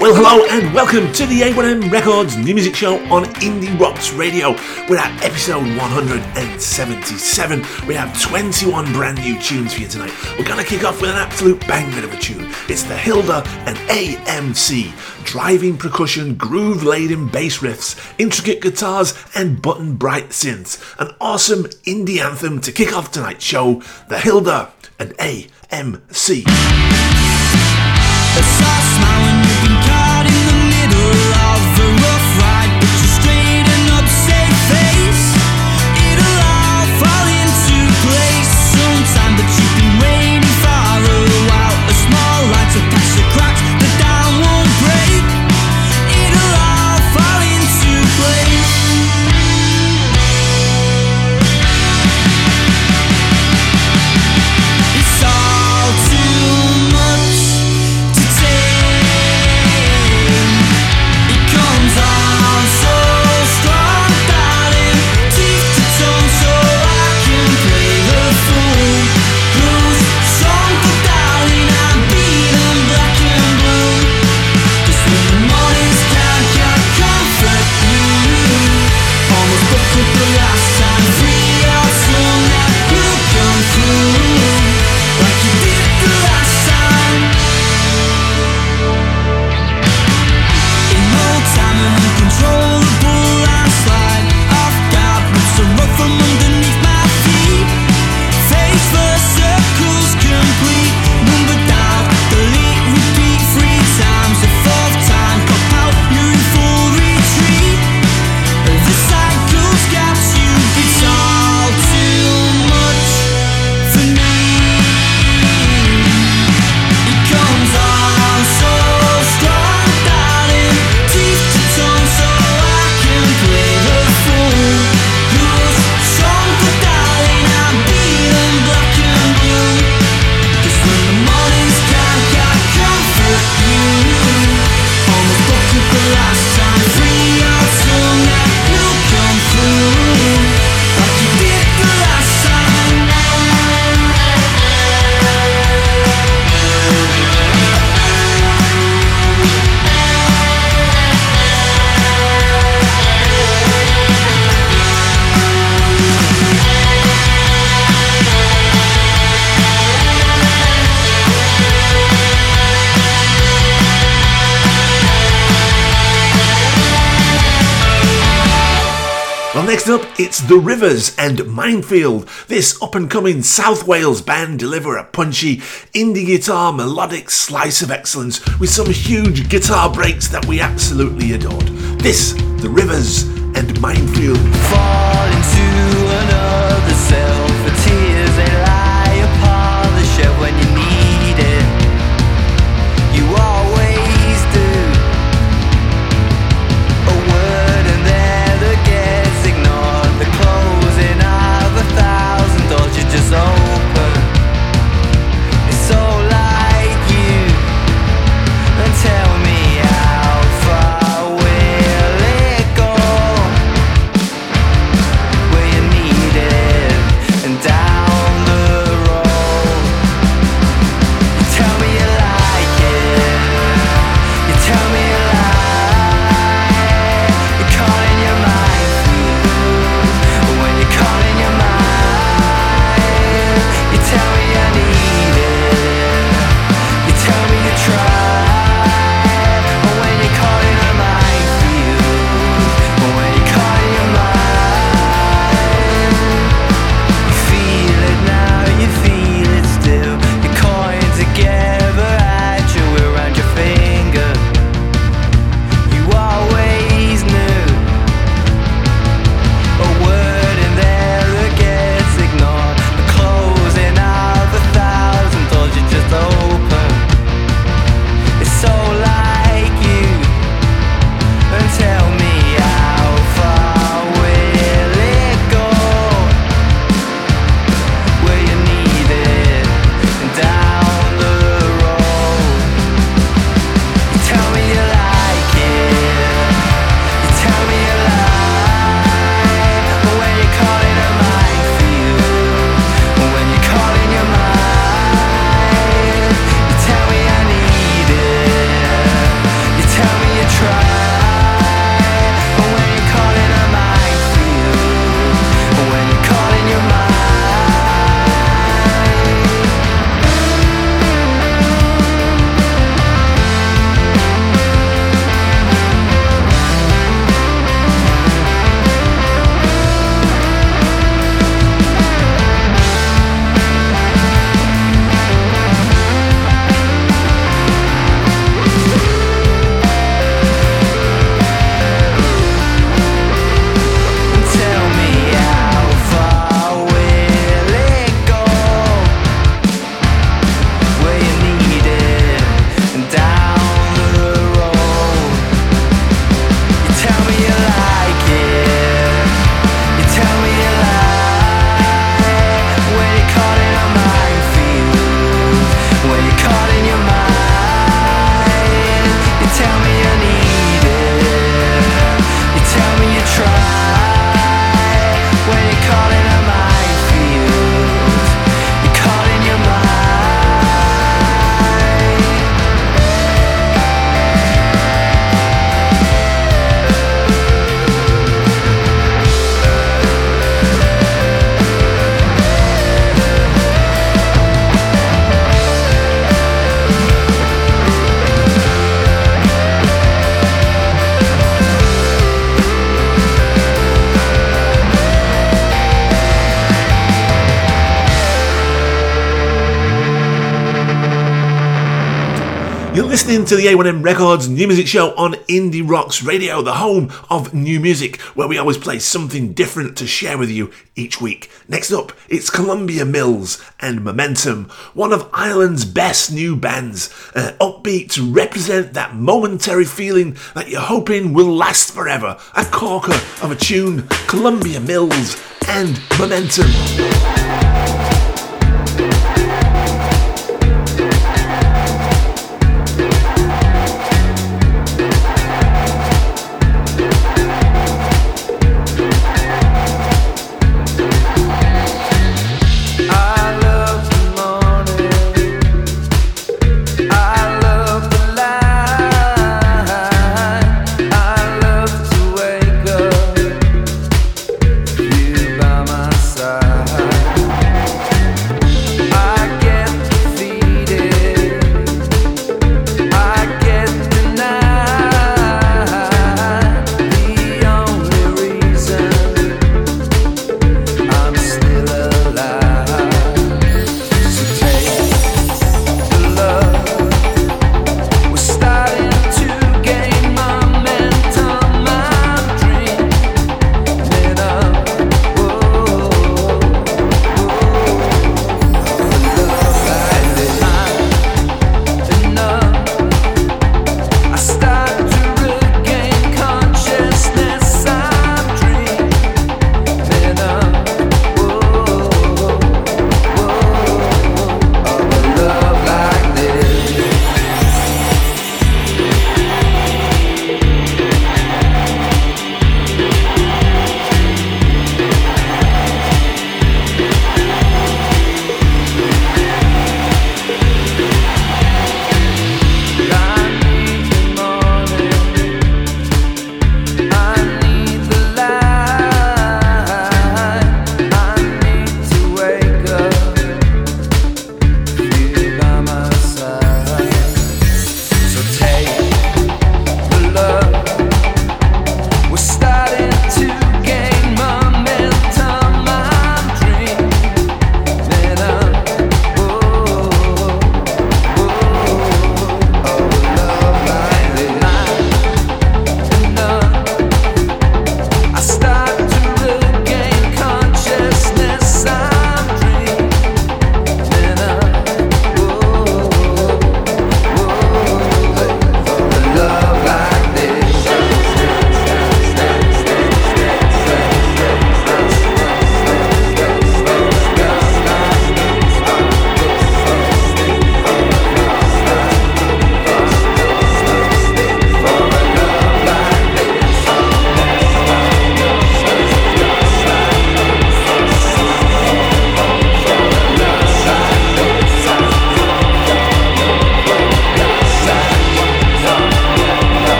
Well, hello and welcome to the A1M Records New Music Show on Indie Rocks Radio. We're at episode 177. We have 21 brand new tunes for you tonight. We're going to kick off with an absolute banger of a tune. It's the Hilder and AMC. Driving percussion, groove laden bass riffs, intricate guitars, and button bright synths. An awesome indie anthem to kick off tonight's show. The Hilder and AMC. The Rivers and Minefield. This up and coming South Wales band deliver a punchy indie guitar melodic slice of excellence with some huge guitar breaks that we absolutely adored. This, The Rivers and Minefield. Fall into another self, listening to the A1M Records New Music Show on Indie Rocks Radio, the home of new music, where we always play something different to share with you each week. Next up, it's Columbia Mills and Momentum, one of Ireland's best new bands, uh, upbeat to represent that momentary feeling that you're hoping will last forever. A corker of a tune, Columbia Mills and Momentum.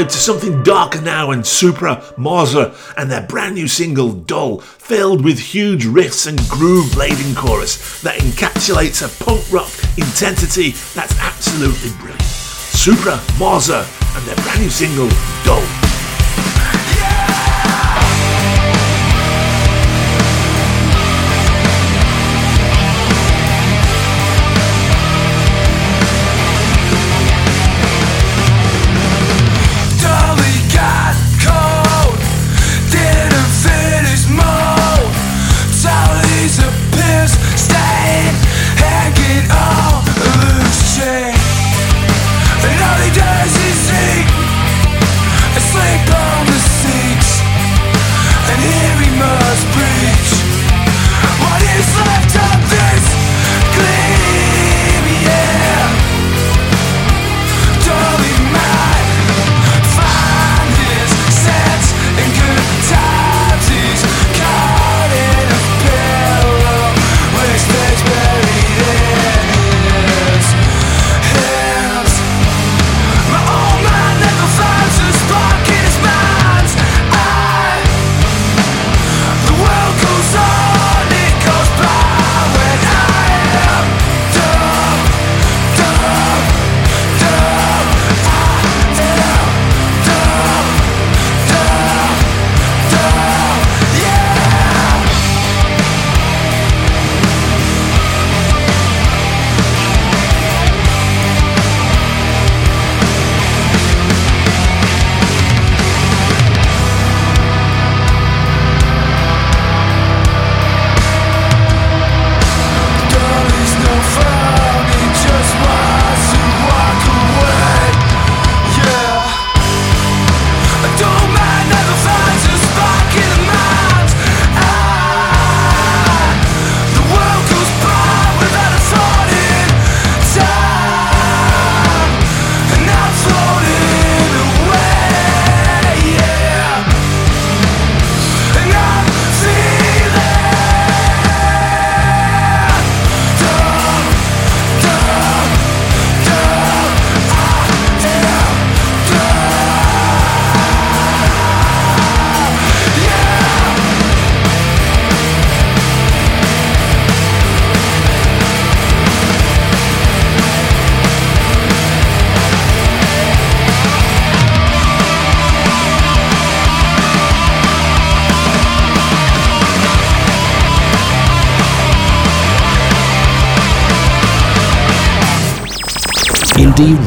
To something darker now and Supera, Morza, and their brand new single Dull, filled with huge riffs and groove laden chorus that encapsulates a punk rock intensity that's absolutely brilliant. Supera, Morza, and their brand new single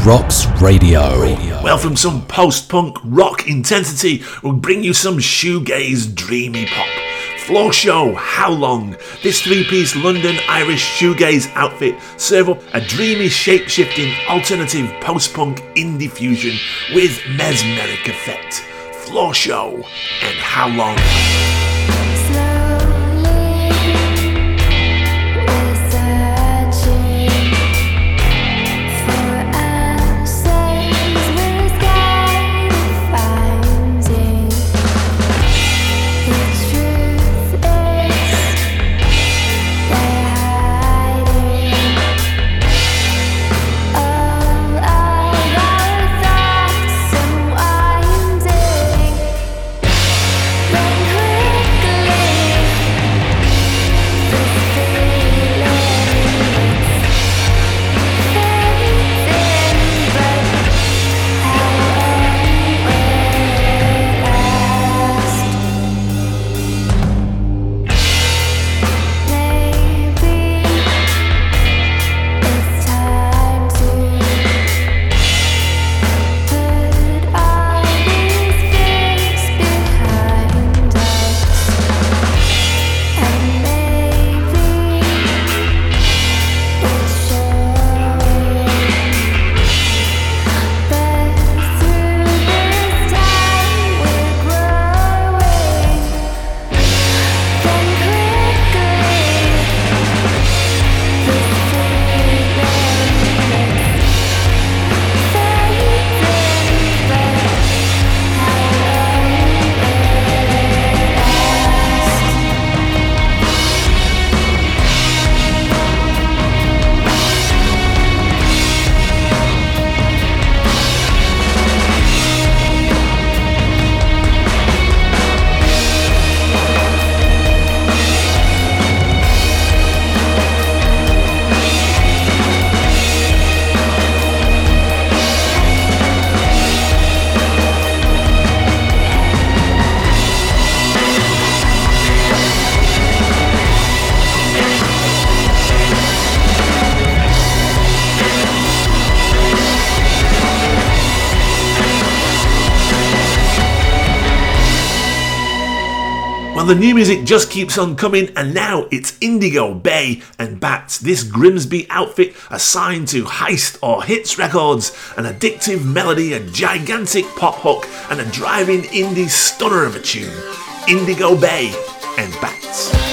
Rocks Radio. Well, from some post punk rock intensity, we'll bring you some shoegaze dreamy pop. Floor Show, How Long? This three piece London Irish shoegaze outfit serve up a dreamy, shape shifting, alternative post punk indie fusion with mesmeric effect. Floor Show and How Long? The new music just keeps on coming, and now it's Indigo, Bay, and Bats. This Grimsby outfit assigned to Heist or Hits Records, an addictive melody, a gigantic pop hook, and a driving indie stunner of a tune. Indigo Bay and Bats.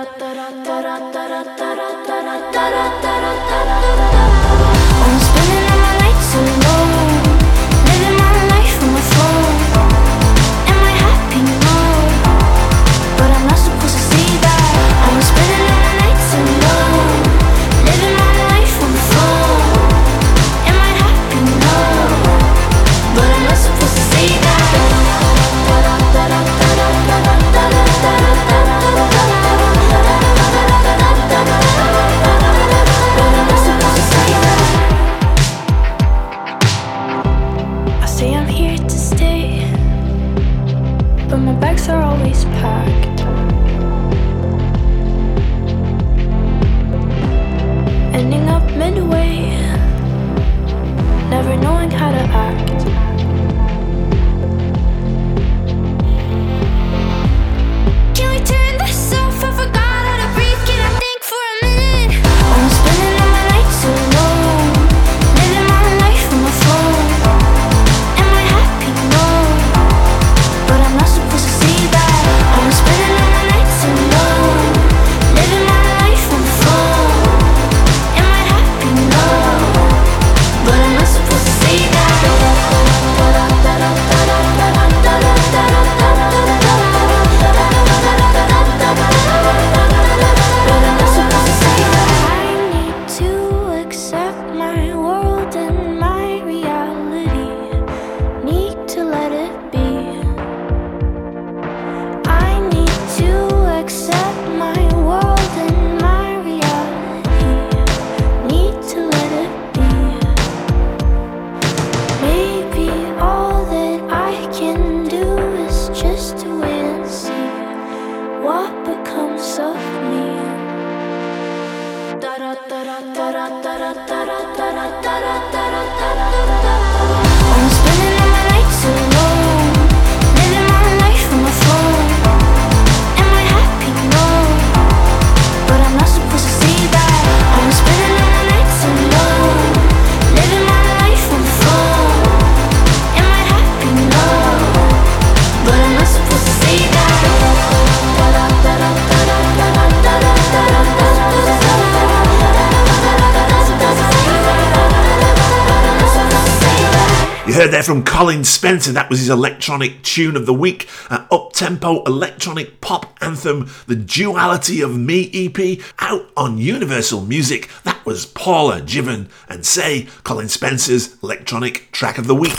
There from Colin Spencer. That was his electronic tune of the week. Uh, Up tempo electronic pop anthem, The Duality of Me EP, out on Universal Music. That was Paula Jivén and Say, Colin Spencer's electronic track of the week.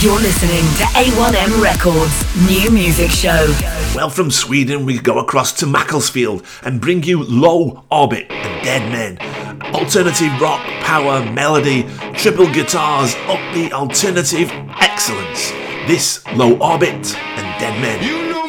You're listening to A1M Records new music show. Well, from Sweden, we go across to Macclesfield and bring you Low Orbit and Dead Men alternative rock, power, melody, triple guitars, upbeat alternative excellence. This Low Orbit and Dead Men. You know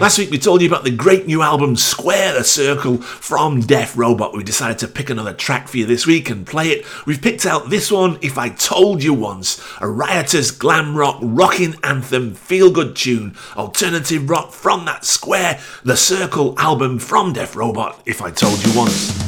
Last week we told you about the great new album Square the Circle from Def Robot. We decided to pick another track for you this week and play it. We've picked out this one, If I Told You Once, a riotous glam rock rocking anthem, feel good tune, alternative rock from that Square the Circle album from Def Robot, If I Told You Once.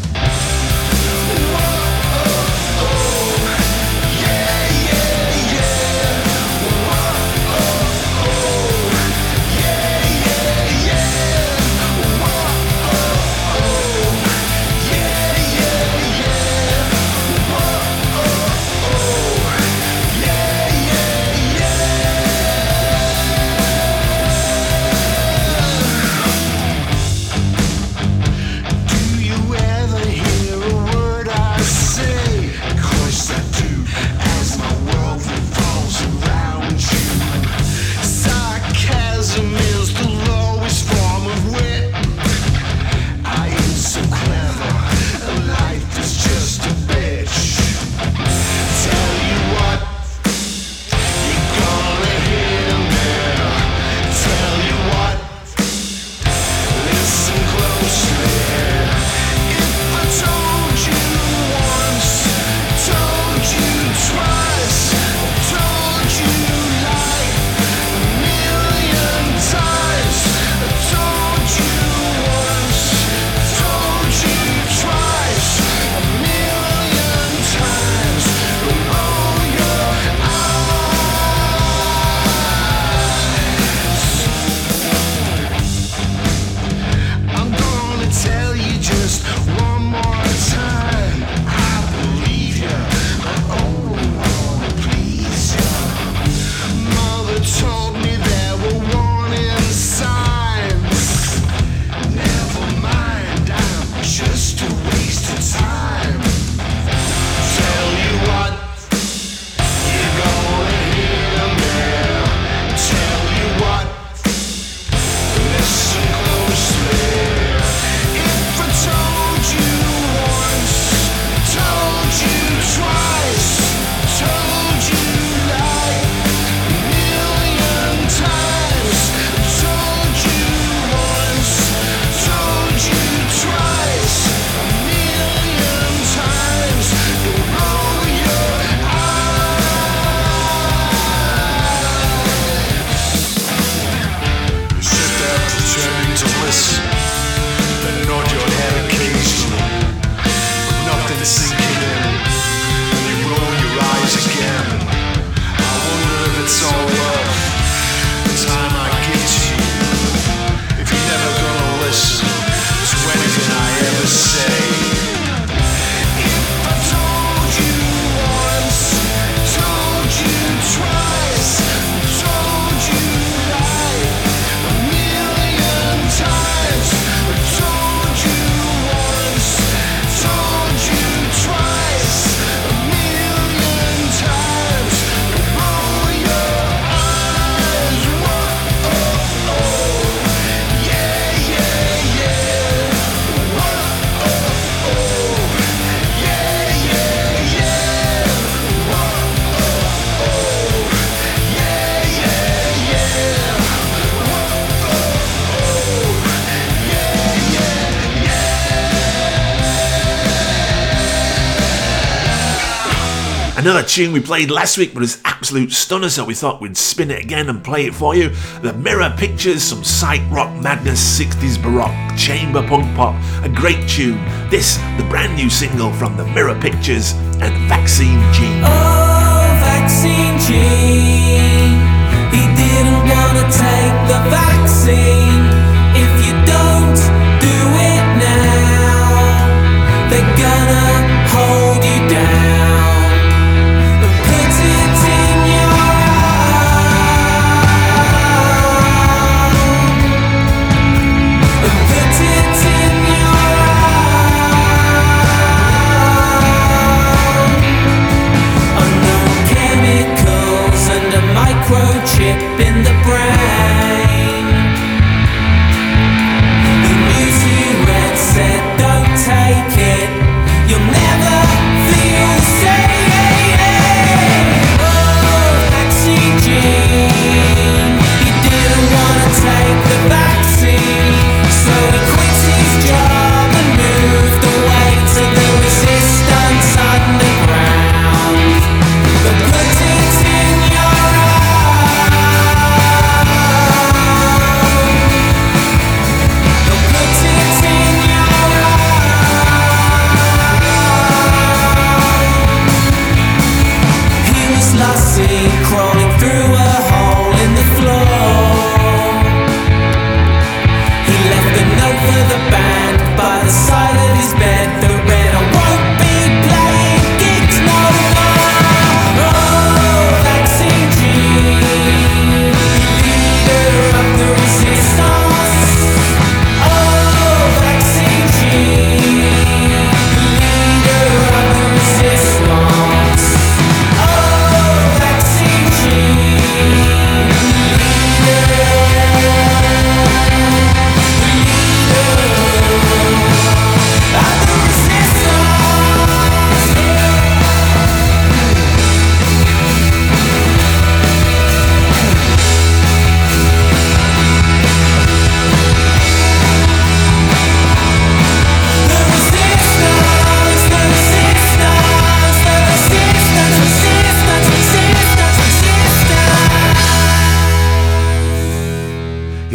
Tune we played last week but it's absolute stunner, so we thought we'd spin it again and play it for you. The Mirror Pictures, some psych rock madness, 60s baroque, chamber punk pop, a great tune. This, the brand new single from the Mirror Pictures and Vaccine Gene. Oh, vaccine gene. He didn't wanna take the vaccine. If you don't do it now, they're gonna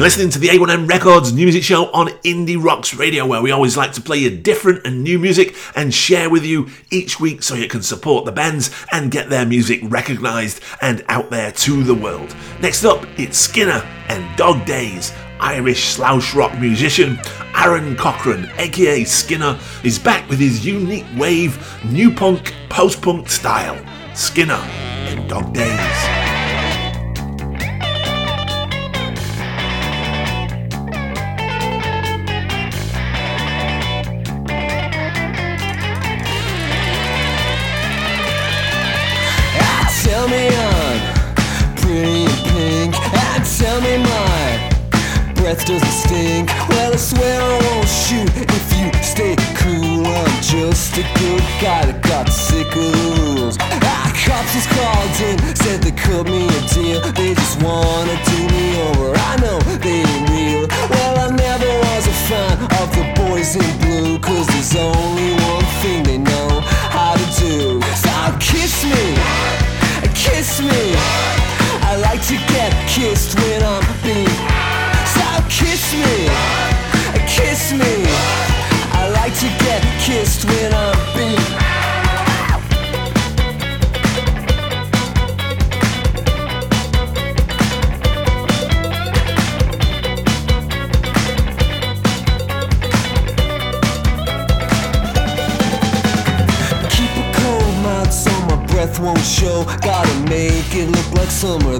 listening to the A1M Records new music show on Indie Rocks Radio, where we always like to play you different and new music and share with you each week so you can support the bands and get their music recognised and out there to the world. Next up, it's Skinner and Dog Days. Irish slouch rock musician Aaron Cochran, aka Skinner, is back with his unique wave, new punk, post punk style. Skinner and Dog Days. got sick of the rules. Ah, cops just called in, said they cut me summer.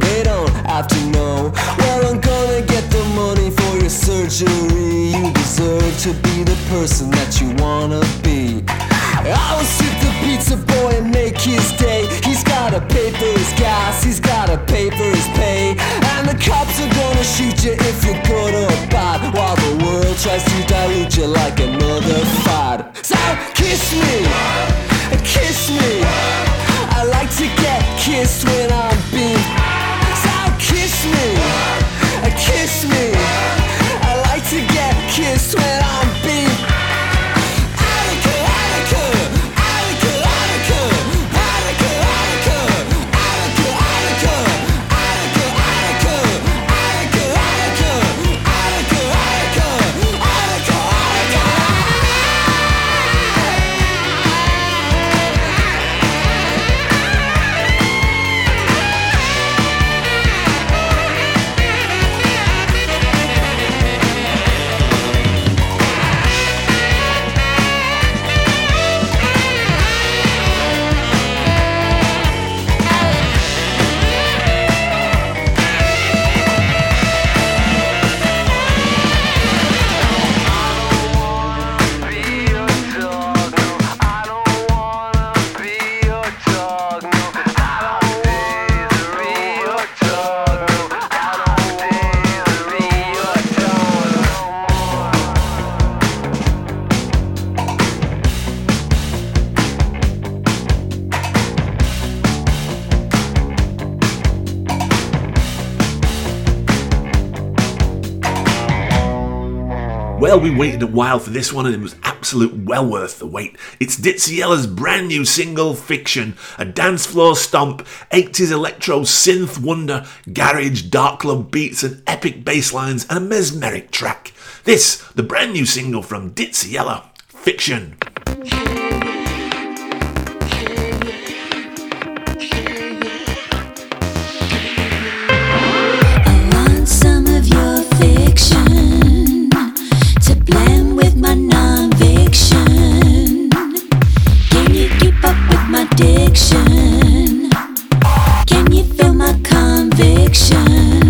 We waited a while for this one and it was absolute well worth the wait. It's Dizzy brand new single, Fiction, a dance floor stomp, 80s electro synth wonder, garage, dark club beats and epic bass lines and a mesmeric track. This, the brand new single from Ditziella, Fiction. My diction? Can you feel my conviction?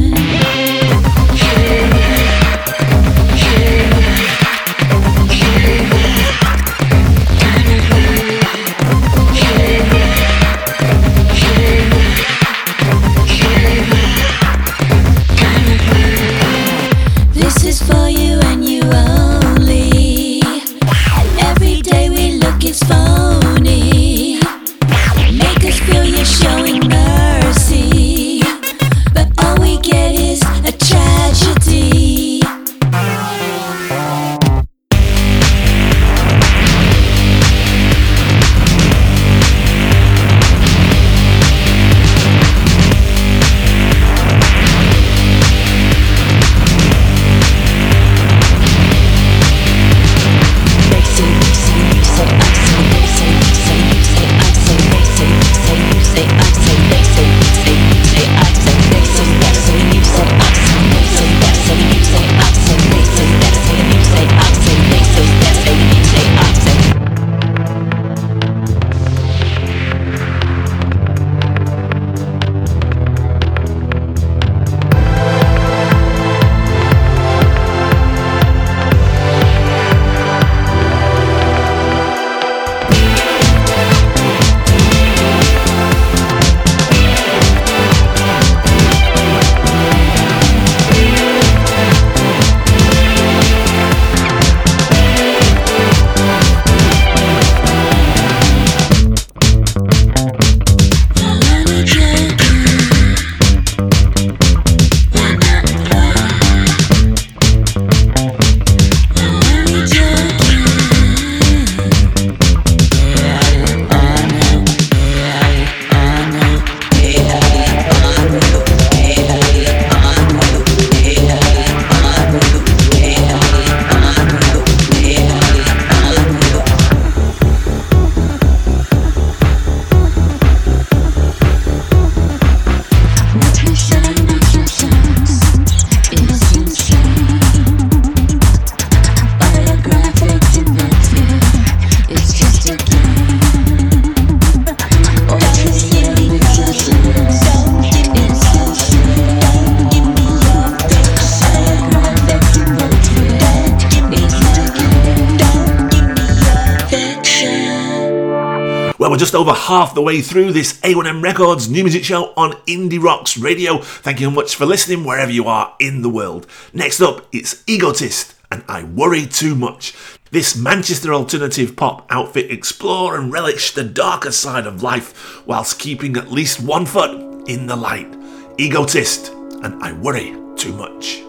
Way through this A1M Records new music show on Indie Rocks Radio. Thank you so much for listening wherever you are in the world. Next up, it's Egotist and I Worry Too Much. This Manchester alternative pop outfit explore and relish the darker side of life whilst keeping at least one foot in the light. Egotist and I Worry Too Much.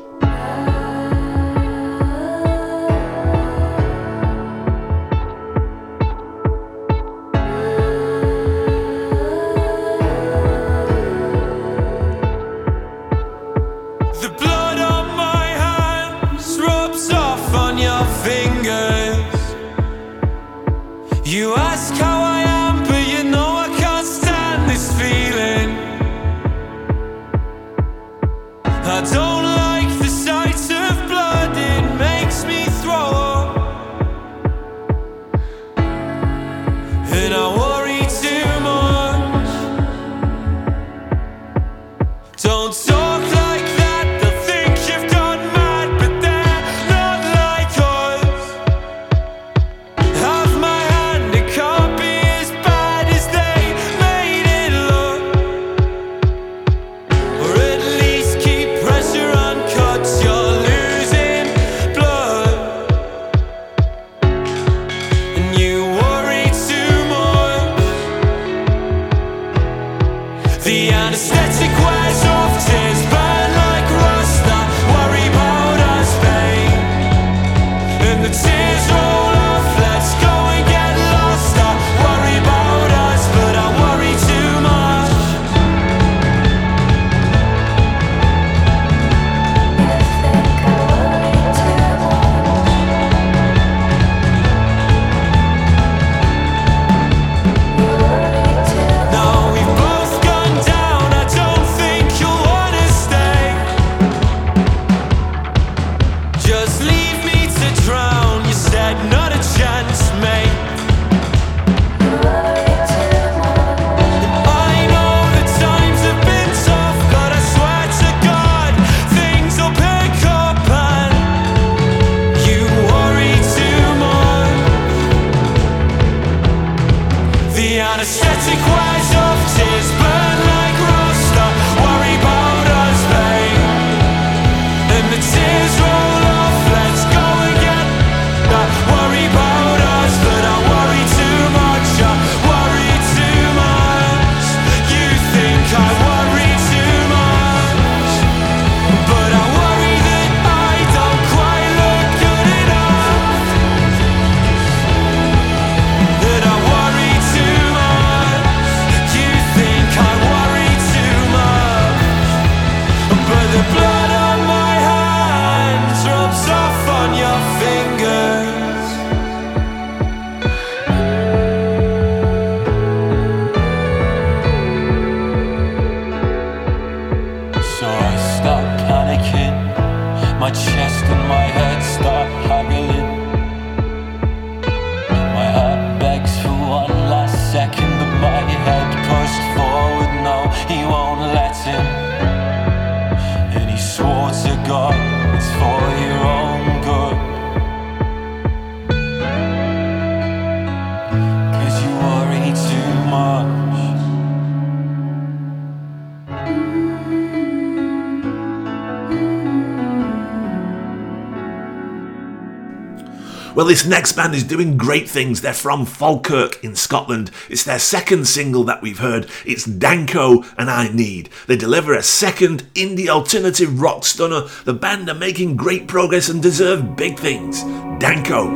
this next band is doing great things. They're from Falkirk in Scotland. It's their second single that we've heard. It's Danko and I Need. They deliver a second indie alternative rock stunner. The band are making great progress and deserve big things. Danko,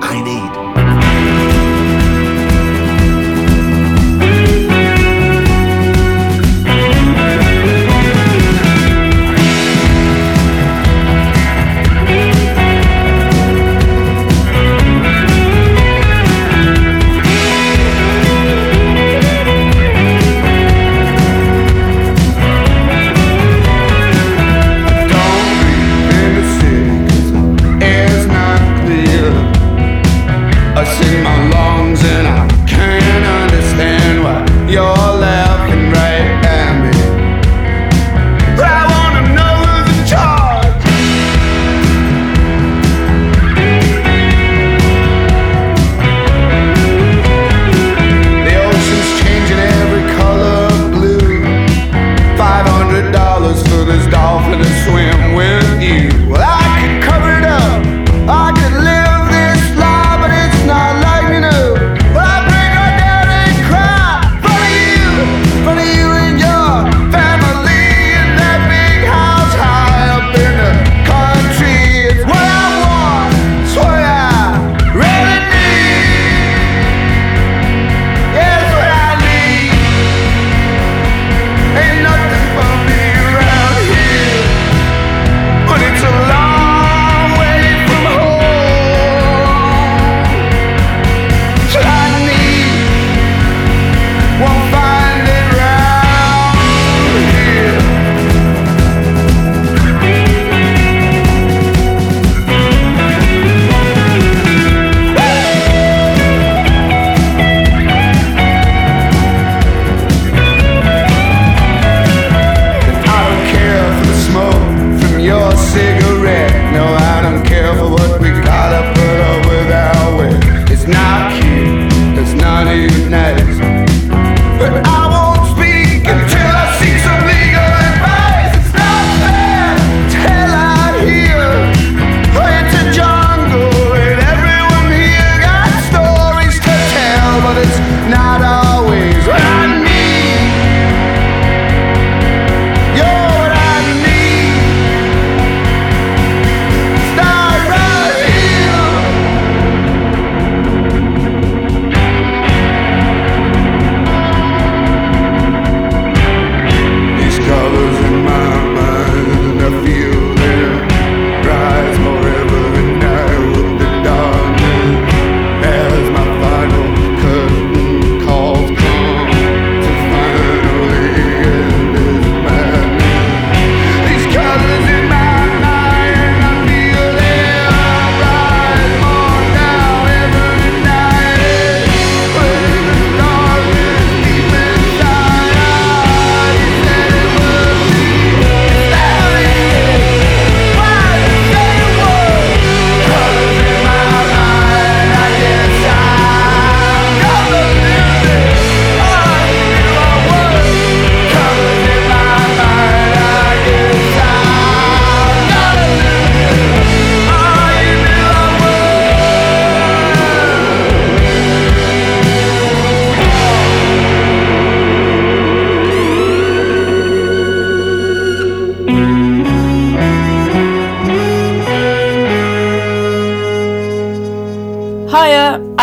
I Need.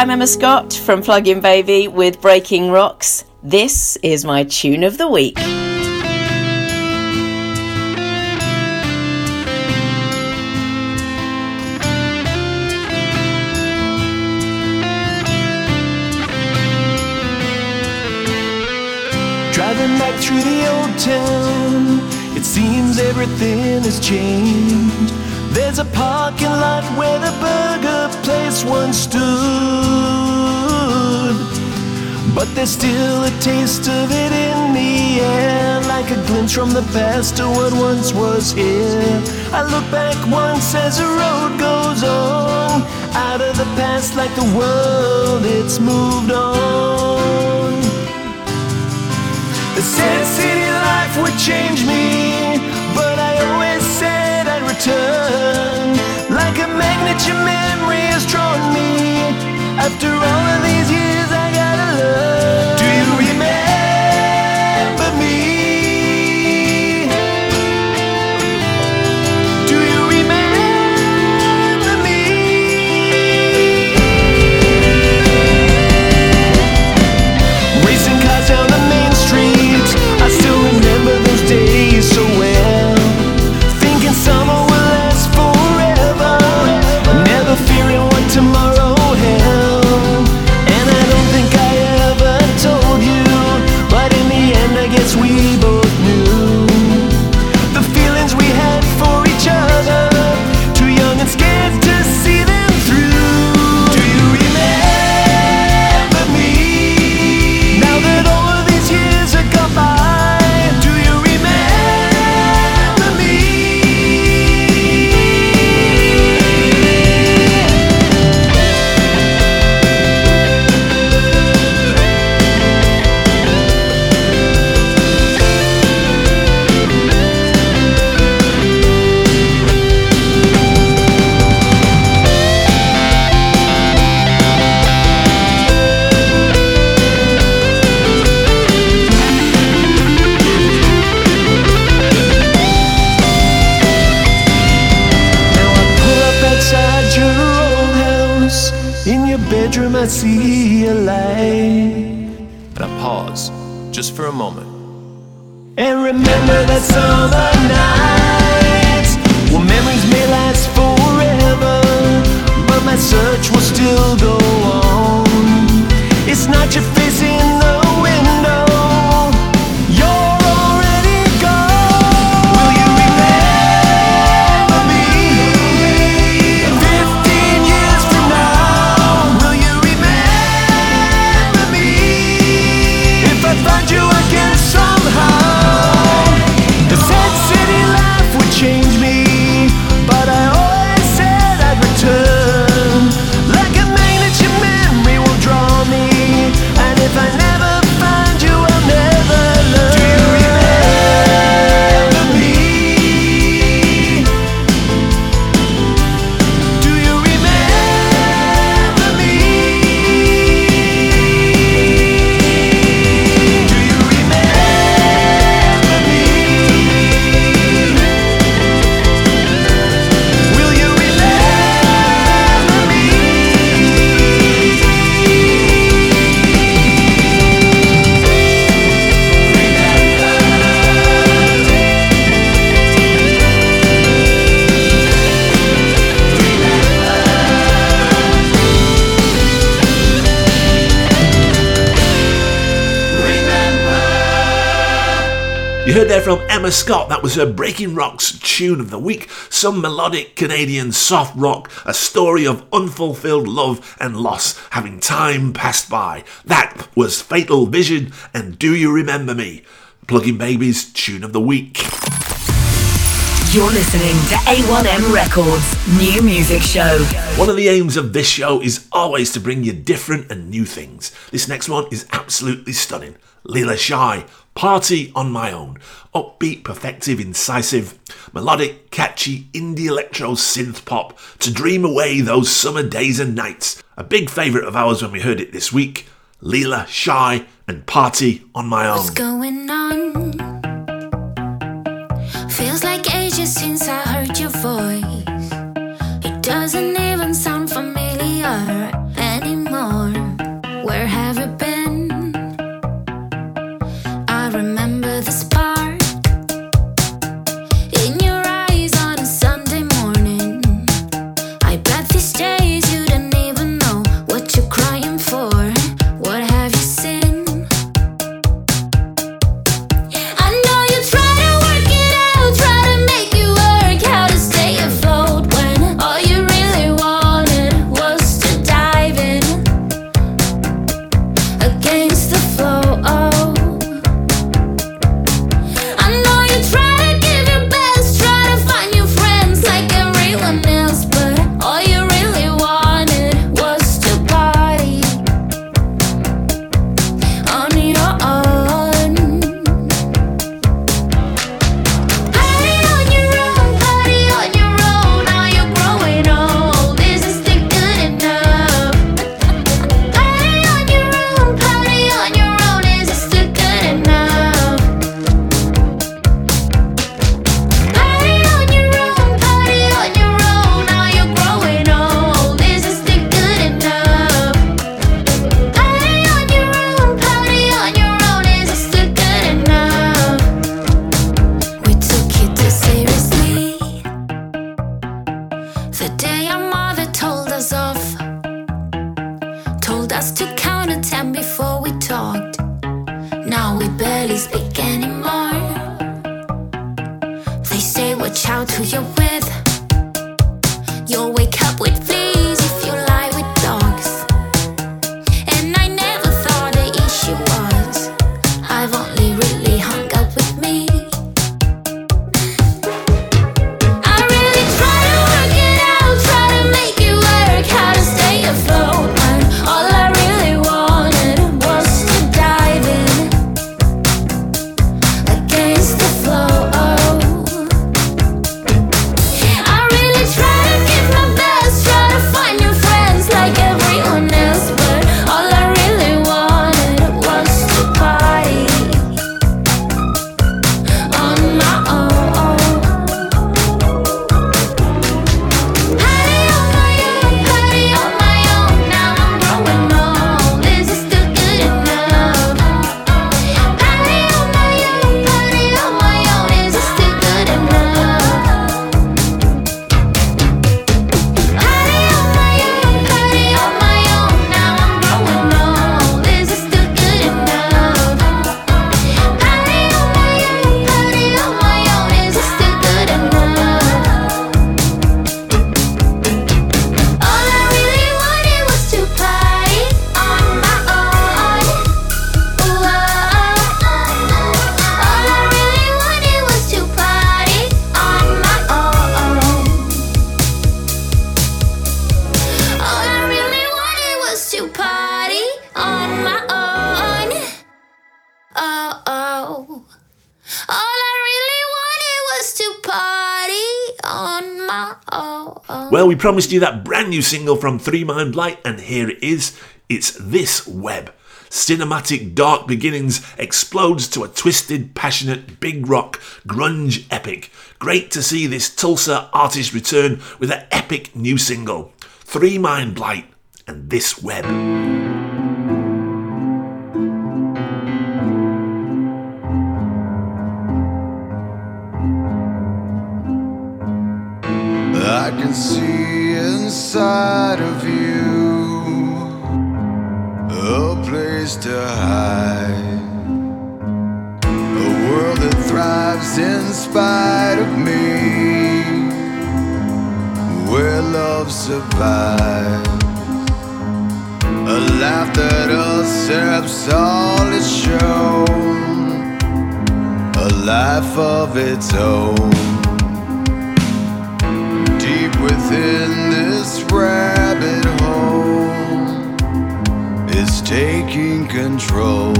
I'm Emma Scott from Plug In Baby with Breaking Rocks. This is my tune of the week. Driving back through the old town, it seems everything has changed. There's a parking lot where the birds place once stood. But there's still a taste of it in the air, like a glimpse from the past to what once was here. I look back once as the road goes on, out of the past like the world, it's moved on. The sad city life would change me, but I always said I'd return. Like a magnet, your memory has drawn me. After all of these years, Emma Scott. That was her Breaking Rocks tune of the week. Some melodic Canadian soft rock, a story of unfulfilled love and loss, having time passed by. That was Fatal Vision and Do You Remember Me? Plug In Baby's tune of the week. You're listening to A1M Records New Music Show. One of the aims of this show is always to bring you different and new things. This next one is absolutely stunning. Lilla Shy, Party on My Own. Upbeat, perfective, incisive, melodic, catchy, indie electro synth pop to dream away those summer days and nights. A big favourite of ours when we heard it this week. Lilla Shy and Party on My Own. What's going on? Promised you that brand new single from Three Mind Blight, and here it is. It's This Web. Cinematic Dark Beginnings explodes to a twisted, passionate, big rock, grunge epic. Great to see this Tulsa artist return with an epic new single. Three Mind Blight and This Web. See inside of you a place to hide. A world that thrives in spite of me, where love survives. A life that accepts all it's shown, a life of its own deep within rabbit hole is taking control.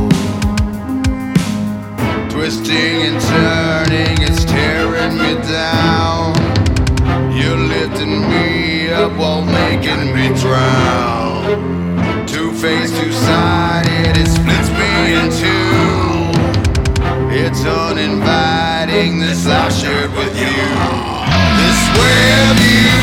Twisting and turning, it's tearing me down. You're lifting me up while making me drown. Two faced, two sided, it splits me in two. It's uninviting, this I shared with you. This web you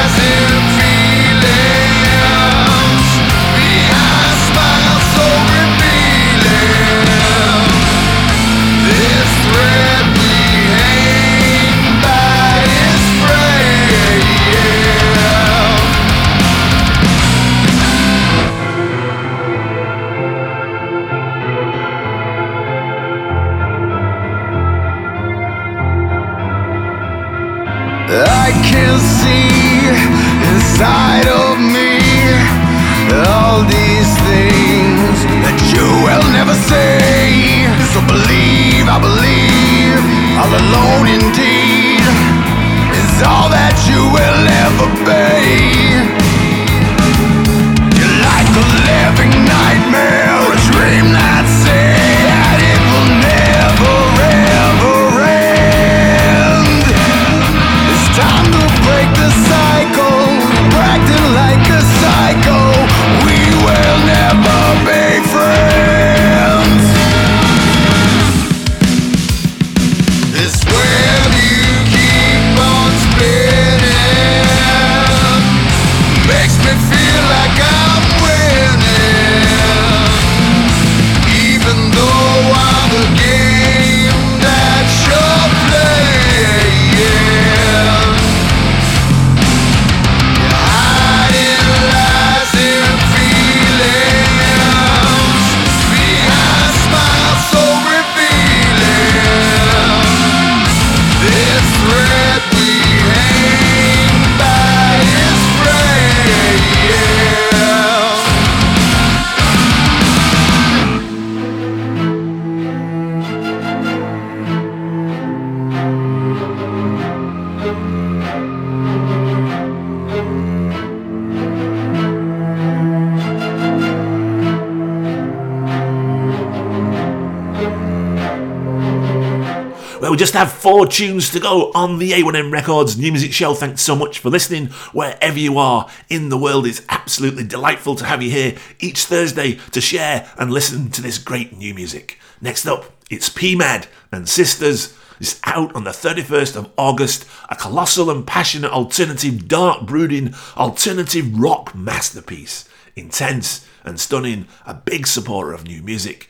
just have four tunes to go on the A1M Records New Music Show. Thanks so much for listening wherever you are in the world. It's absolutely delightful to have you here each Thursday to share and listen to this great new music. Next up, it's PMAD and Sisters. It's out on the 31st of August, a colossal and passionate alternative, dark brooding, alternative rock masterpiece. Intense and stunning, a big supporter of new music,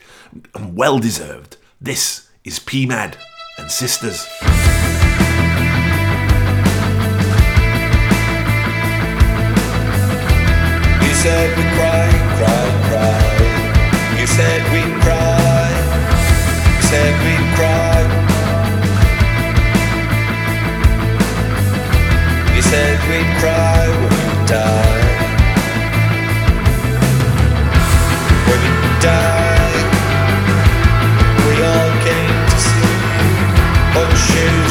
and well deserved. This is PMAD and Sisters. You said we cry, cry, cry. You said we cry. You said we cry. You said we cry when we die. When we die, shoes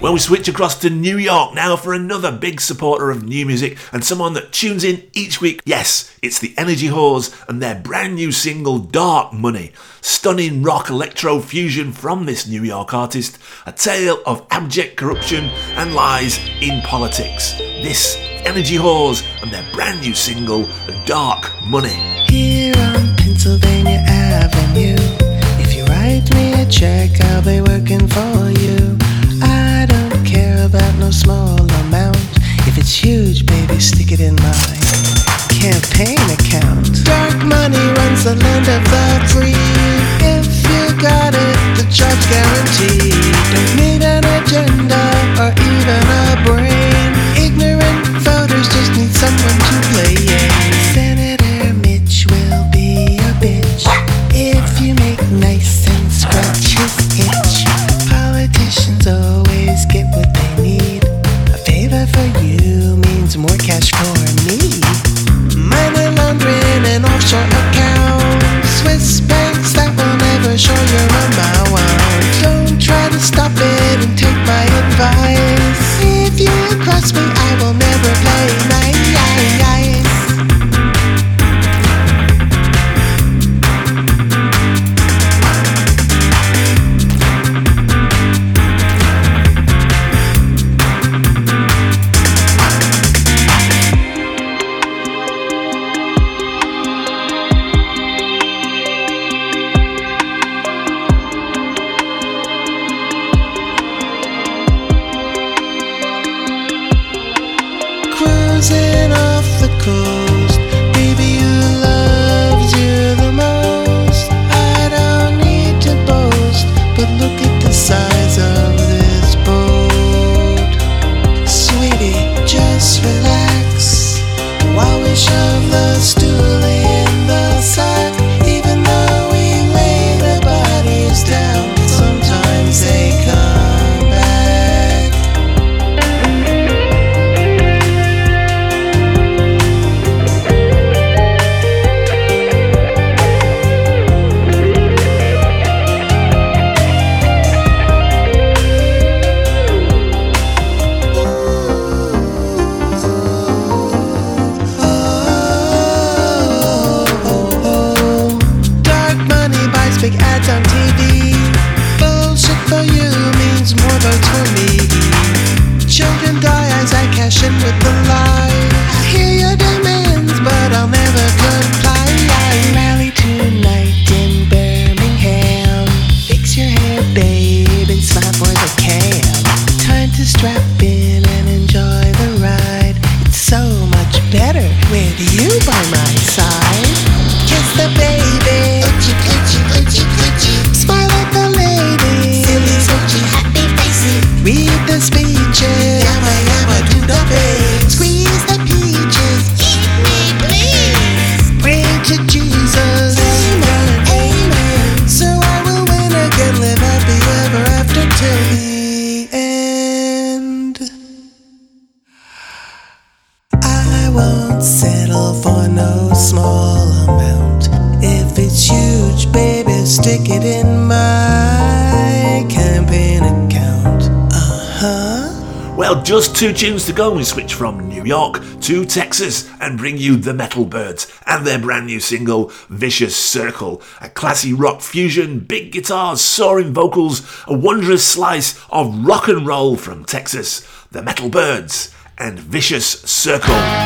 Well, we switch across to New York now for another big supporter of new music and someone that tunes in each week. Yes, it's the Energy Whores and their brand new single Dark Money. Stunning rock electro fusion from this New York artist, a tale of abject corruption and lies in politics. This Energy Whores and their brand new single Dark Money. Here on Pennsylvania Avenue. If you write me a check, I'll be working for you. About no small amount. If it's huge, baby, stick it in my campaign account. Dark money runs the land of the free. If you got it, the job's guaranteed. Don't need an agenda or even a brain. Ignorant voters just need someone to blame. Senator Mitch will means more cash for me. Money laundering and offshore accounts. Swiss banks that will never show your amount. Don't try to stop it and take my advice. If you cross me, I two tunes to go, we switch from New York to Texas and bring you the Metal Byrds and their brand new single, Vicious Circle. A classy rock fusion, big guitars, soaring vocals, a wondrous slice of rock and roll from Texas. The Metal Byrds and Vicious Circle.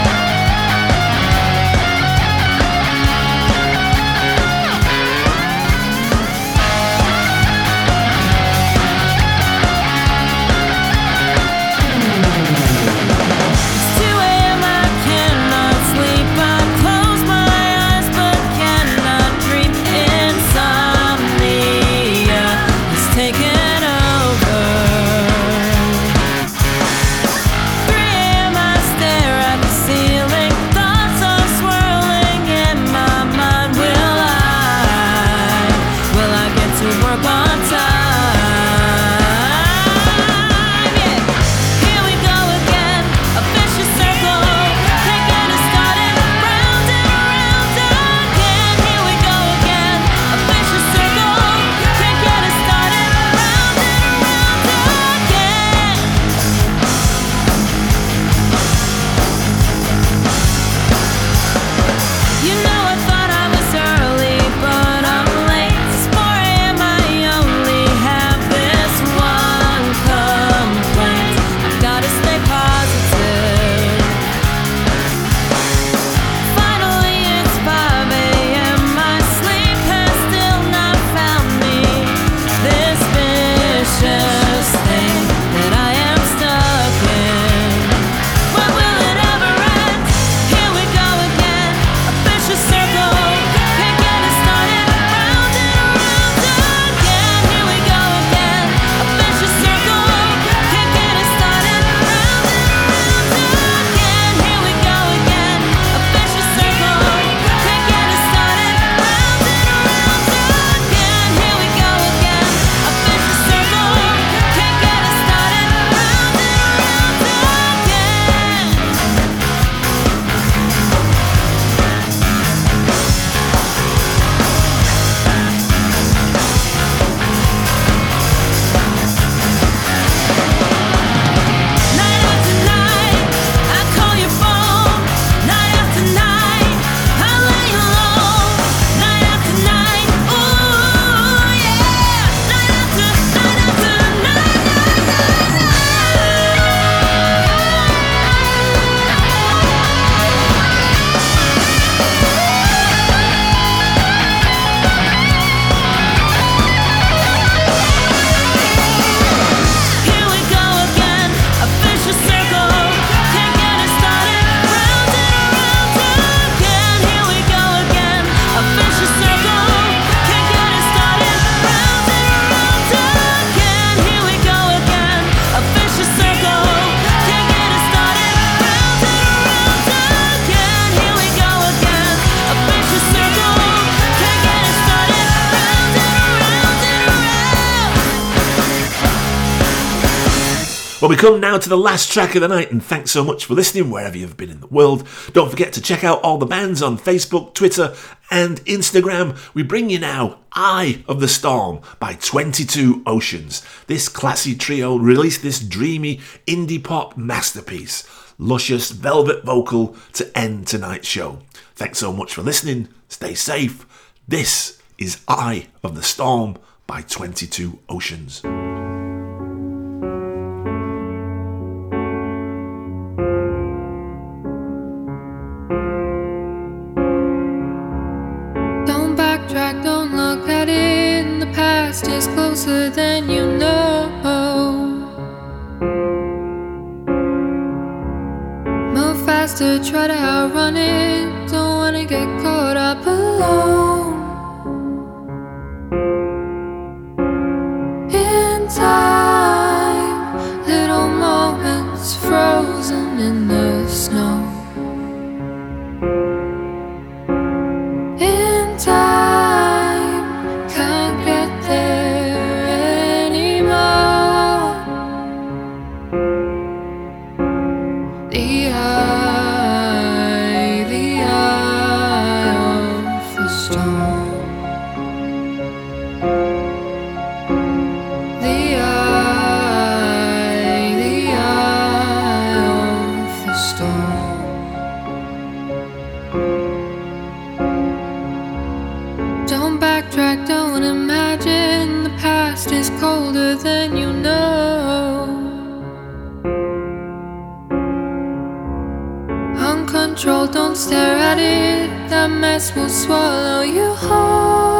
We come now to the last track of the night, and thanks so much for listening wherever you've been in the world. Don't forget to check out all the bands on Facebook, Twitter, and Instagram. We bring you now Eye of the Storm by 22 Oceans. This classy trio released this dreamy indie pop masterpiece. Luscious velvet vocal to end tonight's show. Thanks so much for listening. Stay safe. This is Eye of the Storm by 22 Oceans. Faster, try to outrun it. Uncontrolled, don't stare at it, that mess will swallow you whole.